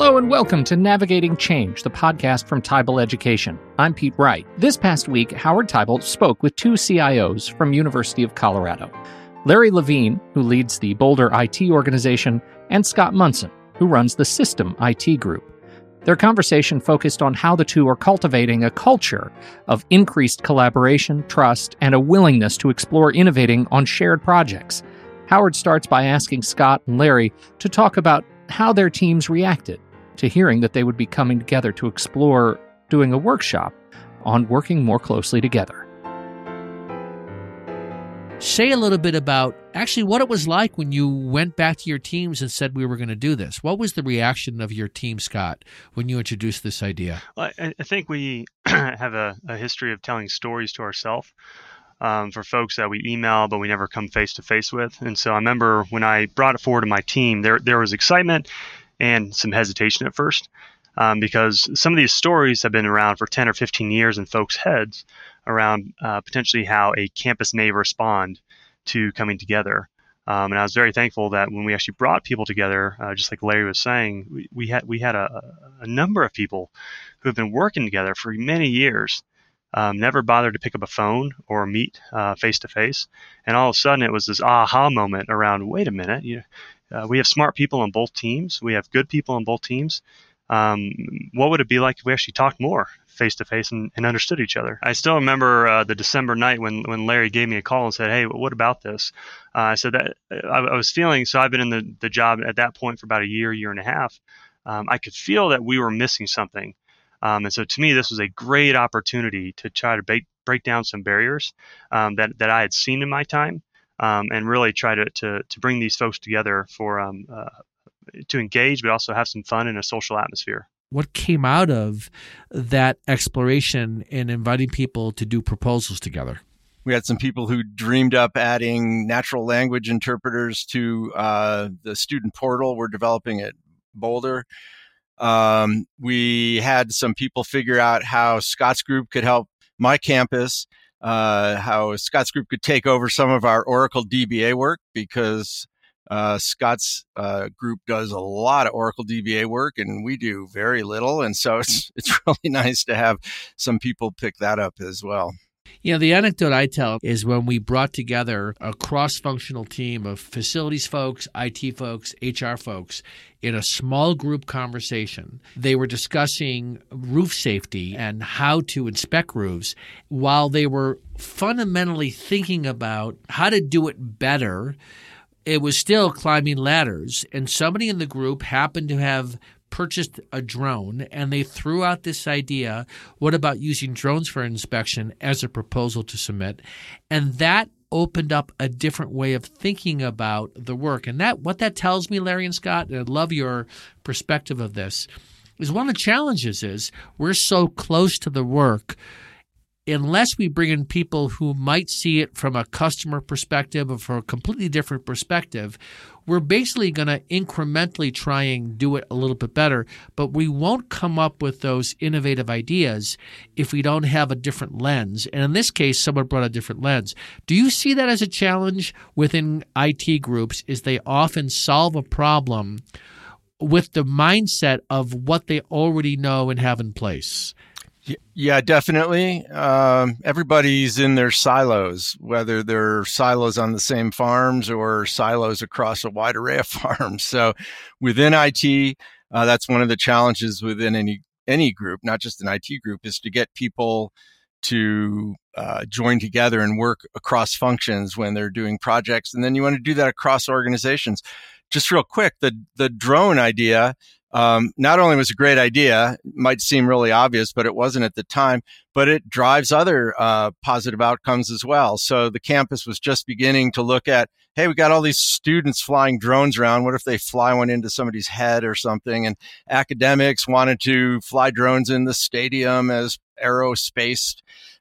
Hello and welcome to Navigating Change, the podcast from Teibel Education. I'm Pete Wright. This past week, Howard Teibel spoke with two CIOs from University of Colorado. Larry Levine, who leads the Boulder IT organization, and Scott Munson, who runs the System IT group. Their conversation focused on how the two are cultivating a culture of increased collaboration, trust, and a willingness to explore innovating on shared projects. Howard starts by asking Scott and Larry to talk about how their teams reacted to hearing that they would be coming together to explore doing a workshop on working more closely together. Say a little bit about actually what it was like when you went back to your teams and said we were going to do this. What was the reaction of your team, Scott, when you introduced this idea? Well, I, I think we have a, a, history of telling stories to ourselves. Um, for folks that we email but we never come face to face with. And so I remember when I brought it forward to my team, there there was excitement and some hesitation at first um, because some of these stories have been around for 10 or 15 years in folks' heads around uh, potentially how a campus may respond to coming together. Um, and I was very thankful that when we actually brought people together, uh, just like Larry was saying, we, we had we had a, a, number of people who have been working together for many years, um, never bothered to pick up a phone or meet face to face, and all of a sudden it was this aha moment around. Wait a minute, you, uh, we have smart people on both teams. We have good people on both teams. Um, what would it be like if we actually talked more face to face and understood each other? I still remember uh, the December night when, when Larry gave me a call and said, "Hey, what about this?" Uh, I said that I, I, was feeling. So I've been in the, the job at that point for about a year, year and a half. Um, I could feel that we were missing something, um, and so to me, this was a great opportunity to try to break break down some barriers um, that that I had seen in my time um, and really try to, to, to bring these folks together for um, uh, to engage, but also have some fun in a social atmosphere. What came out of that exploration in inviting people to do proposals together? We had some people who dreamed up adding natural language interpreters to uh, the student portal we're developing at Boulder. Um, we had some people figure out how Scott's group could help my campus uh, how Scott's group could take over some of our Oracle DBA work because uh, Scott's uh, group does a lot of Oracle DBA work and we do very little. And so it's, it's really nice to have some people pick that up as well. You know, the anecdote I tell is when we brought together a cross functional team of facilities folks, IT folks, HR folks in a small group conversation. They were discussing roof safety and how to inspect roofs while they were fundamentally thinking about how to do it better it was still climbing ladders, and somebody in the group happened to have purchased a drone and they threw out this idea what about using drones for inspection as a proposal to submit? And that opened up a different way of thinking about the work. And that what that tells me Larry and Scott and I love your perspective of this is one of the challenges is we're so close to the work unless we bring in people who might see it from a customer perspective or from a completely different perspective, we're basically going to incrementally try and do it a little bit better, but we won't come up with those innovative ideas if we don't have a different lens. And in this case, someone brought a different lens. Do you see that as a challenge within IT groups is they often solve a problem with the mindset of what they already know and have in place? Yeah, definitely. Um, everybody's in their silos, whether they're silos on the same farms or silos across a wide array of farms. So within IT, uh, that's one of the challenges within any any group, not just an IT group, is to get people to uh, join together and work across functions when they're doing projects, and then you want to do that across organizations. Just real quick, the the drone idea um, not only was a great idea, might seem really obvious, but it wasn't at the time, but it drives other uh, positive outcomes as well. So the campus was just beginning to look at, hey, we got all these students flying drones around. What if they fly one into somebody's head or something? And academics wanted to fly drones in the stadium as aerospace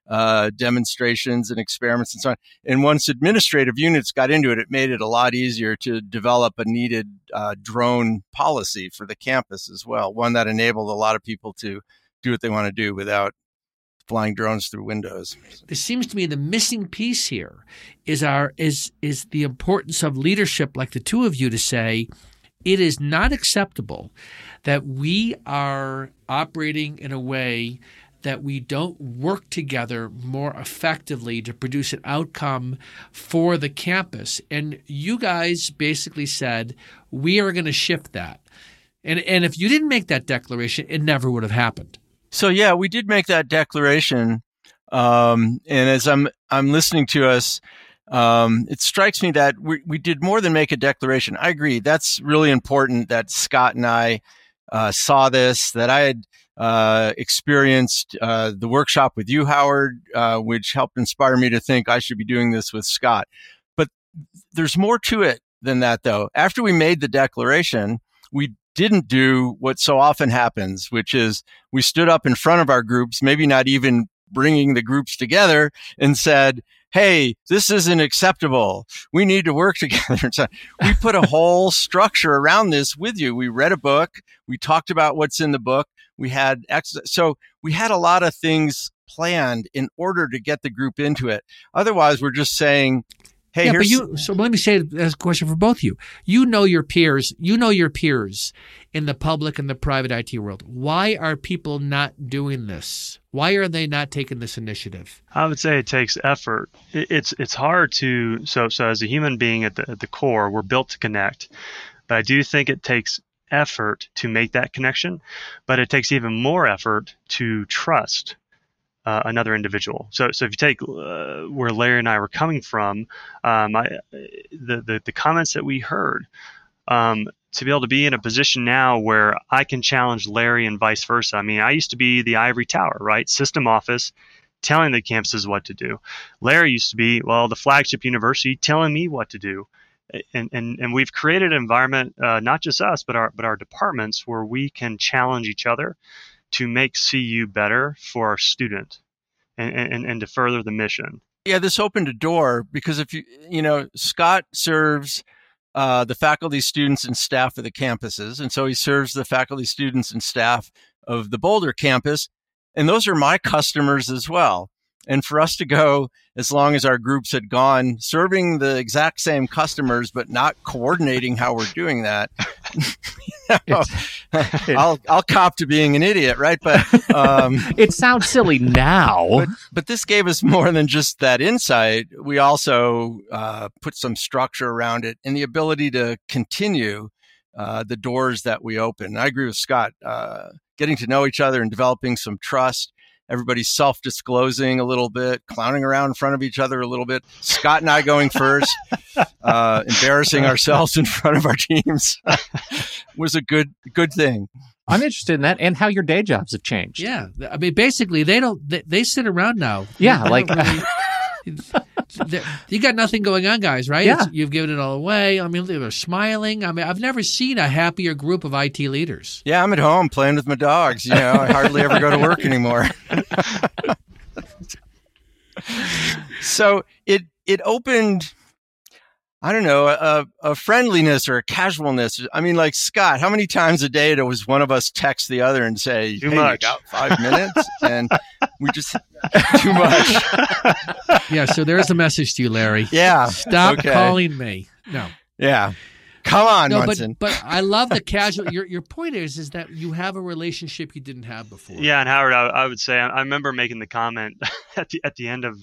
uh, demonstrations and experiments and so on. And once administrative units got into it, it made it a lot easier to develop a needed uh, drone policy for the campus as well, one that enabled a lot of people to do what they want to do without flying drones through windows. It seems to me the missing piece here is our is is the importance of leadership like the two of you to say It is not acceptable that we are operating in a way that we don't work together more effectively to produce an outcome for the campus. And you guys basically said, we are going to shift that. And, and if you didn't make that declaration, it never would have happened. So yeah, we did make that declaration. Um, and as I'm I'm listening to us, um, it strikes me that we, we did more than make a declaration. I agree. That's really important that Scott and I uh, saw this, that I had uh, experienced uh, the workshop with you, Howard, uh, which helped inspire me to think I should be doing this with Scott. But there's more to it than that, though. After we made the declaration, we didn't do what so often happens, which is we stood up in front of our groups, maybe not even bringing the groups together and said, Hey, this isn't acceptable. We need to work together. So we put a whole structure around this with you. We read a book. We talked about what's in the book. We had, ex- so we had a lot of things planned in order to get the group into it. Otherwise, we're just saying, Hey, yeah, here's, but you. So let me say as a question for both of you. You know your peers. You know your peers in the public and the private IT world. Why are people not doing this? Why are they not taking this initiative? I would say it takes effort. It's it's hard to so so as a human being at the at the core, we're built to connect, but I do think it takes effort to make that connection, but it takes even more effort to trust uh, another individual. So, so if you take uh, where Larry and I were coming from, um, I, the, the, the comments that we heard, um, to be able to be in a position now where I can challenge Larry and vice versa. I mean, I used to be the ivory tower, right? System office, telling the campuses what to do. Larry used to be, well, the flagship university telling me what to do. And, and, and we've created an environment, uh, not just us, but our, but our departments where we can challenge each other to make CU better for our student and, and, and to further the mission. Yeah, this opened a door because if you, you know, Scott serves uh, the faculty, students, and staff of the campuses. And so he serves the faculty, students, and staff of the Boulder campus. And those are my customers as well. And for us to go, as long as our groups had gone, serving the exact same customers, but not coordinating how we're doing that, know, I'll I'll cop to being an idiot, right? But um, it sounds silly now. But, but, this gave us more than just that insight. We also uh, put some structure around it and the ability to continue uh, the doors that we open. I agree with Scott. Uh, getting to know each other and developing some trust everybody's self disclosing a little bit, clowning around in front of each other a little bit. Scott and I going first, uh, embarrassing ourselves in front of our teams was a good good thing. I'm interested in that and how your day jobs have changed. Yeah, I mean, basically, they don't they, they sit around now. Yeah, like. You got nothing going on, guys, right? Yeah. It's, you've given it all away. I mean, they're smiling. I mean, I've never seen a happier group of IT leaders. Yeah, I'm at home playing with my dogs. You know, I hardly ever go to work anymore. so it it opened I don't know, a, a, friendliness or a casualness. I mean, like Scott, how many times a day does one of us text the other and say, too hey, much. got five minutes? and we just, too much. yeah. So there's a message to you, Larry. Yeah. Stop okay. calling me. No. Yeah. Come on, no, Munson. But, but I love the casual. Your your point is is that you have a relationship you didn't have before. Yeah, and Howard, I, I would say I, remember making the comment at the at the end of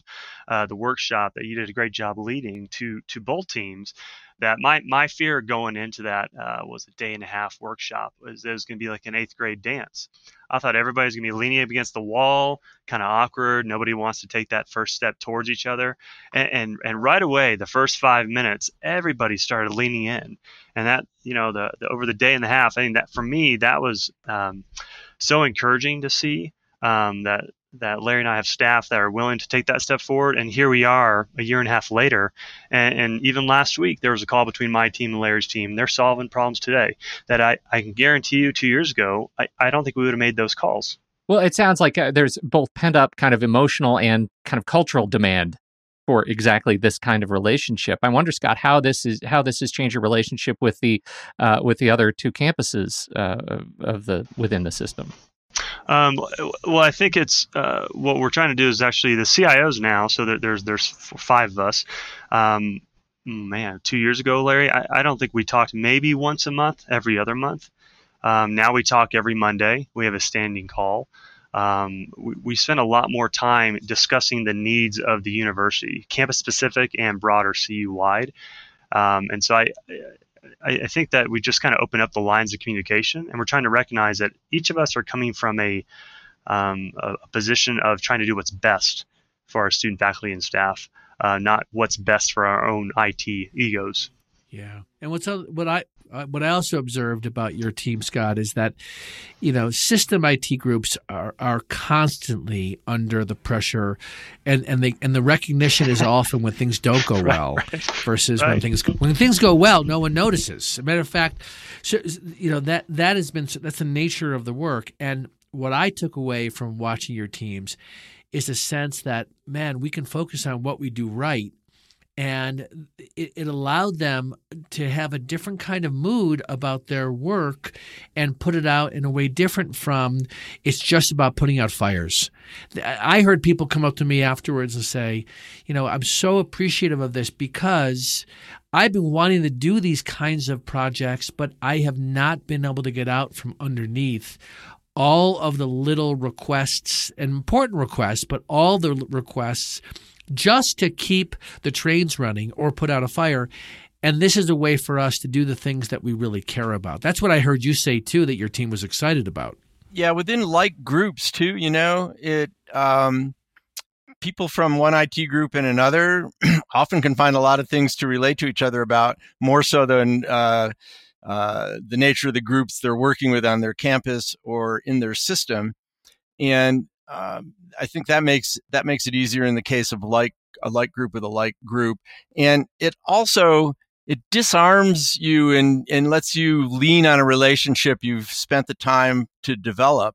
uh, the workshop that you did a great job leading to to both teams that my my fear going into that uh, was a day and a half workshop was it was going to be like an eighth grade dance. I thought everybody's going to be leaning up against the wall, kind of awkward. Nobody wants to take that first step towards each other, and, and and right away, the first five minutes, everybody started leaning in, and that you know the, the over the day and a half, I think that for me that was um, so encouraging to see um, that that Larry and I have staff that are willing to take that step forward. And here we are a year and a half later. And, and, even last week, there was a call between my team and Larry's team. They're solving problems today that I, I can guarantee you two years ago, I, I don't think we would have made those calls. Well, it sounds like uh, there's both pent up kind of emotional and kind of cultural demand for exactly this kind of relationship. I wonder, Scott, how this is how this has changed your relationship with the uh, with the other two campuses uh, of the within the system. Um, well, I think it's uh, what we're trying to do is actually the CIOs now. So that there's there's five of us. Um, man, two years ago, Larry, I, I don't think we talked maybe once a month, every other month. Um, now we talk every Monday. We have a standing call. Um, we, we spend a lot more time discussing the needs of the university, campus specific and broader CU wide. Um, and so I, I, I, think that we just kind of open up the lines of communication and we're trying to recognize that each of us are coming from a, um, a, position of trying to do what's best for our student faculty and staff uh, not what's best for our own IT egos. Yeah, and what's what I uh, what I also observed about your team, Scott, is that you know system IT groups are are constantly under the pressure, and and they and the recognition is often when things don't go well, right, right. versus right. when things when things go well, no one notices. As a matter of fact, so, you know that that has been that's the nature of the work, and what I took away from watching your teams is a sense that, man, we can focus on what we do right. And it, it, allowed them to have a different kind of mood about their work and put it out in a way different from it's just about putting out fires. I heard people come up to me afterwards and say, you know, I'm so appreciative of this because I've been wanting to do these kinds of projects, but I have not been able to get out from underneath all of the little requests and important requests, but all the requests just to keep the trains running or put out a fire. And this is a way for us to do the things that we really care about. That's what I heard you say too, that your team was excited about. Yeah, within like groups too, you know, it um, people from one IT group and another often can find a lot of things to relate to each other about, more so than uh, uh, the nature of the groups they're working with on their campus or in their system, and um, I think that makes that makes it easier in the case of like a like group with a like group, and it also it disarms you and and lets you lean on a relationship you've spent the time to develop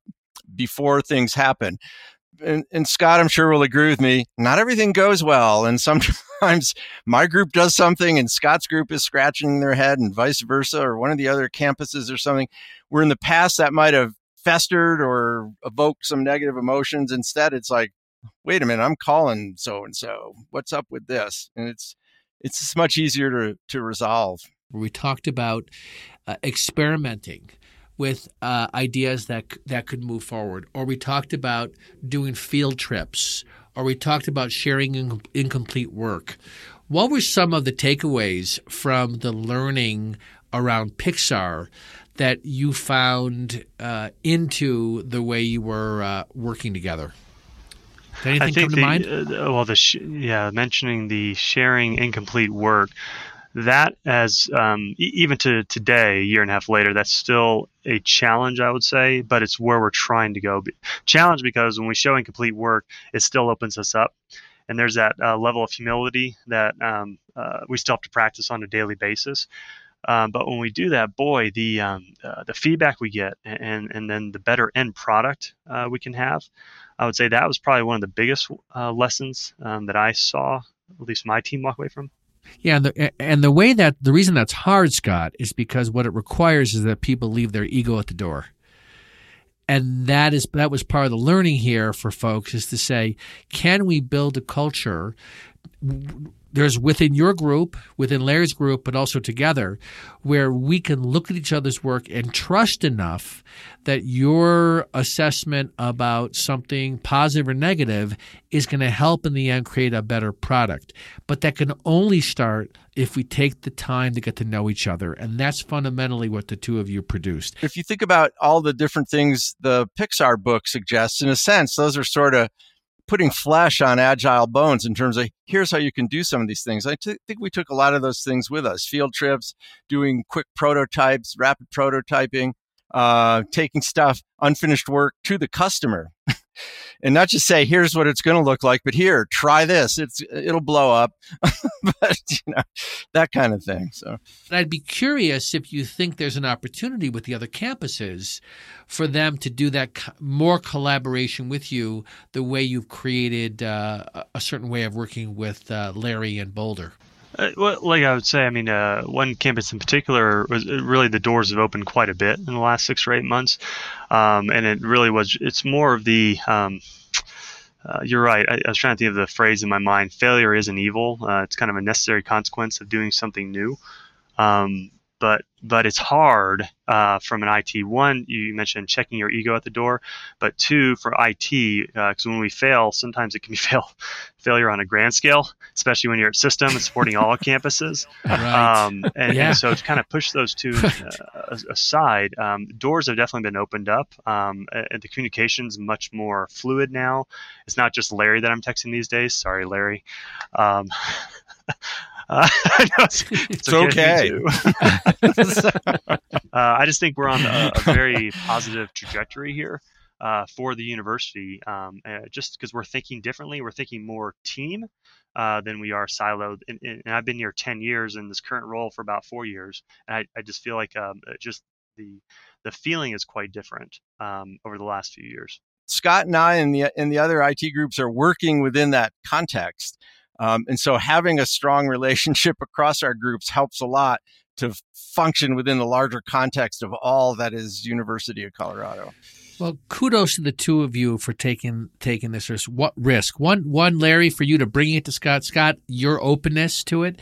before things happen and, and, Scott, I'm sure will agree with me. Not everything goes well, and sometimes my group does something, and Scott's group is scratching their head, and vice versa, or one of the other campuses or something. Where in the past that might have festered or evoked some negative emotions. Instead, it's like, wait a minute, I'm calling so and so. What's up with this? And it's it's just much easier to to resolve. We talked about uh, experimenting with uh, ideas that that could move forward, or we talked about doing field trips, or we talked about sharing in- incomplete work. What were some of the takeaways from the learning around Pixar that you found uh, into the way you were uh, working together? Did anything come to the, mind? Uh, well, the sh- yeah, mentioning the sharing incomplete work that as um, e- even to today, a year and a half later, that's still a challenge, I would say, but it's where we're trying to go. Challenge because when we show incomplete work, it still opens us up. And there's that uh, level of humility that um, uh, we still have to practice on a daily basis. Um, but when we do that, boy, the um, uh, the feedback we get, and and then the better end product uh, we can have, I would say that was probably one of the biggest uh, lessons um, that I saw, at least my team walk away from. Yeah, and the, and the way that the reason that's hard, Scott, is because what it requires is that people leave their ego at the door. And that is that was part of the learning here for folks is to say, can we build a culture there's within your group, within Larry's group, but also together, where we can look at each other's work and trust enough that your assessment about something positive or negative is going to help in the end create a better product. But that can only start if we take the time to get to know each other. And that's fundamentally what the two of you produced. If you think about all the different things the Pixar book suggests, in a sense, those are sort of putting flesh on agile bones in terms of here's how you can do some of these things. I t- think we took a lot of those things with us field trips, doing quick prototypes, rapid prototyping, uh, taking stuff, unfinished work to the customer. And not just say, here's what it's going to look like, but here, try this. It's, it'll blow up, but you know, that kind of thing. So I'd be curious if you think there's an opportunity with the other campuses for them to do that more collaboration with you, the way you've created uh, a certain way of working with uh, Larry and Boulder. Uh, well, like I would say, I mean, uh, one campus in particular was uh, really the doors have opened quite a bit in the last six or eight months, um, and it really was. It's more of the um, uh, you're right. I, I, was trying to think of the phrase in my mind. Failure isn't evil. Uh, it's kind of a necessary consequence of doing something new. Um, but but it's hard uh, from an IT. One, you mentioned checking your ego at the door, but two, for IT, because uh, when we fail, sometimes it can be fail failure on a grand scale, especially when you're at system and supporting all campuses. Right. Um, and, yeah. and, so to kind of push those two uh, aside, um, doors have definitely been opened up. Um, and the communication's much more fluid now. It's not just Larry that I'm texting these days. Sorry, Larry. Uh, it's, it's, okay. uh, I just think we're on a, a very positive trajectory here uh, for the university, um, uh, just because we're thinking differently. We're thinking more team uh, than we are siloed. And, and, I've been here 10 years in this current role for about four years. And I, I just feel like um, just the the feeling is quite different um, over the last few years. Scott and I and the and the other IT groups are working within that context. Um, and so having a strong relationship across our groups helps a lot to function within the larger context of all that is University of Colorado. Well, kudos to the two of you for taking taking this risk. What risk? One, one, Larry, for you to bring it to Scott. Scott, your openness to it,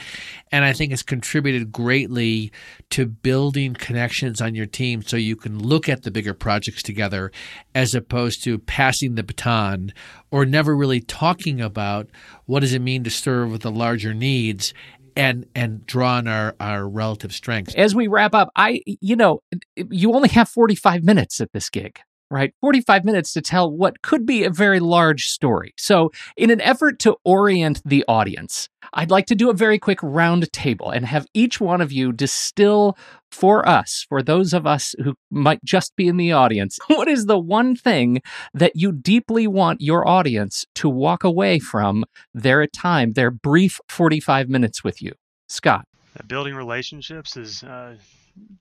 and I think it's contributed greatly to building connections on your team, so you can look at the bigger projects together, as opposed to passing the baton or never really talking about what does it mean to serve with the larger needs and and draw on our our relative strengths. As we wrap up, I you know you only have 45 minutes at this gig right? 45 minutes to tell what could be a very large story. So, in an effort to orient the audience, I'd like to do a very quick round table and have each one of you distill for us, for those of us who might just be in the audience, what is the one thing that you deeply want your audience to walk away from their time, their brief 45 minutes with you? Scott. Building relationships is uh,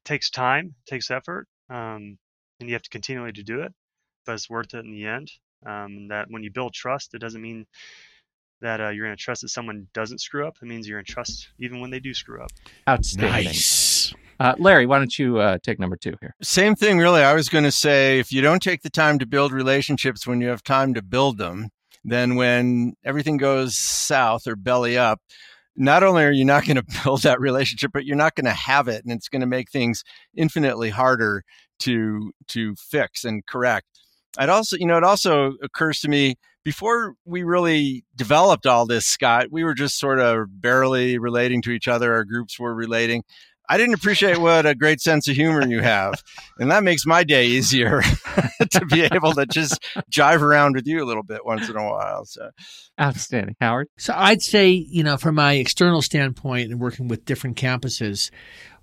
takes time, takes effort. Um, and you have to continually to do it, but it's worth it in the end. Um, that when you build trust, it doesn't mean that uh, you're going to trust that someone doesn't screw up. It means you're in trust even when they do screw up. Outstanding. Nice. Uh, Larry, why don't you uh, take number two here? Same thing, really. I was going to say if you don't take the time to build relationships when you have time to build them, then when everything goes south or belly up, not only are you not going to build that relationship, but you're not going to have it, and it's going to make things infinitely harder to to fix and correct. I'd also, you know, it also occurs to me before we really developed all this, Scott, we were just sort of barely relating to each other. Our groups were relating. I didn't appreciate what a great sense of humor you have. And that makes my day easier to be able to just jive around with you a little bit once in a while. So outstanding. Howard? So I'd say, you know, from my external standpoint and working with different campuses,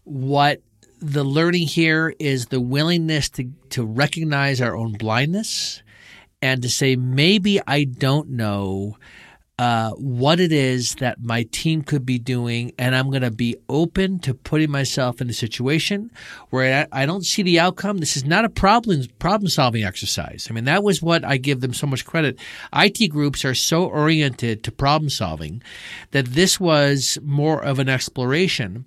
what the learning here is the willingness to, to recognize our own blindness and to say, maybe I don't know uh, what it is that my team could be doing, and I'm going to be open to putting myself in a situation where I, I, don't see the outcome. This is not a problem problem solving exercise. I mean, that was what I give them so much credit. IT groups are so oriented to problem solving that this was more of an exploration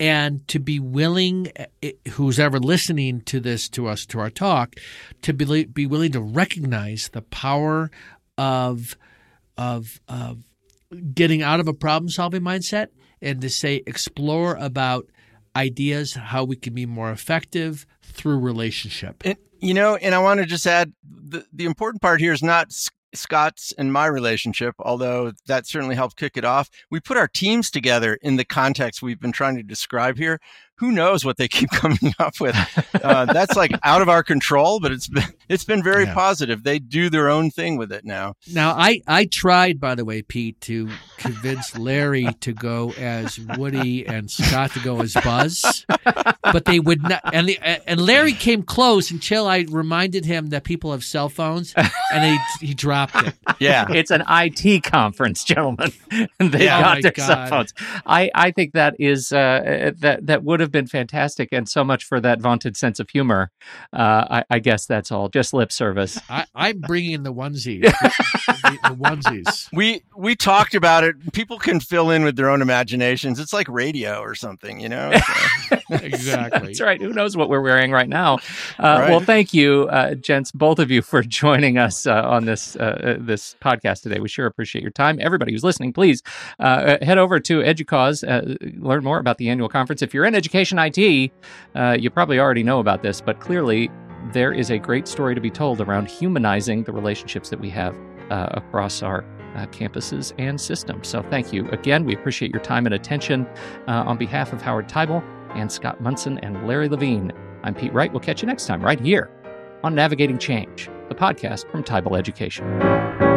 and to be willing, eh, who's ever listening to this, to us, to our talk, to be, be willing to recognize the power of, of, of getting out of a problem solving mindset and to say, explore about ideas, how we can be more effective through relationship. And, you know, and I want to just add the, the important part here is not Scott's and my relationship, although that certainly helped kick it off. We put our teams together in the context we've been trying to describe here who knows what they keep coming up with. Uh, that's like out of our control, but it's been it's been very yeah. positive. They do their own thing with it now. Now, I I tried, by the way, Pete, to convince Larry to go as Woody and Scott to go as Buzz, but they would not. And the, and Larry came close until I reminded him that people have cell phones, and he he dropped it. Yeah, it's an IT conference, gentlemen. they yeah, got oh their God. cell phones. I I think that is uh, that that would have have been fantastic, and so much for that vaunted sense of humor. Uh, I, I, guess that's all just lip service. I, am bringing the onesies, the, the, onesies. We we talked about it. People can fill in with their own imaginations. It's like radio or something, you know. So. exactly. That's right. Who knows what we're wearing right now? Uh, right. Well, thank you, uh, gents, both of you, for joining us uh, on this uh, this podcast today. We sure appreciate your time. Everybody who's listening, please uh, head over to EDUCAUSE, learn more about the annual conference. If you're in education IT, you probably already know about this, but clearly there is a great story to be told around humanizing the relationships that we have across our uh, campuses and systems. So thank you again. We appreciate your time and attention. Uh, on behalf of Howard Teibel and Scott Munson and Larry Levine, I'm Pete Wright. We'll catch you next time right here on Navigating Change, the podcast from Teibel Education.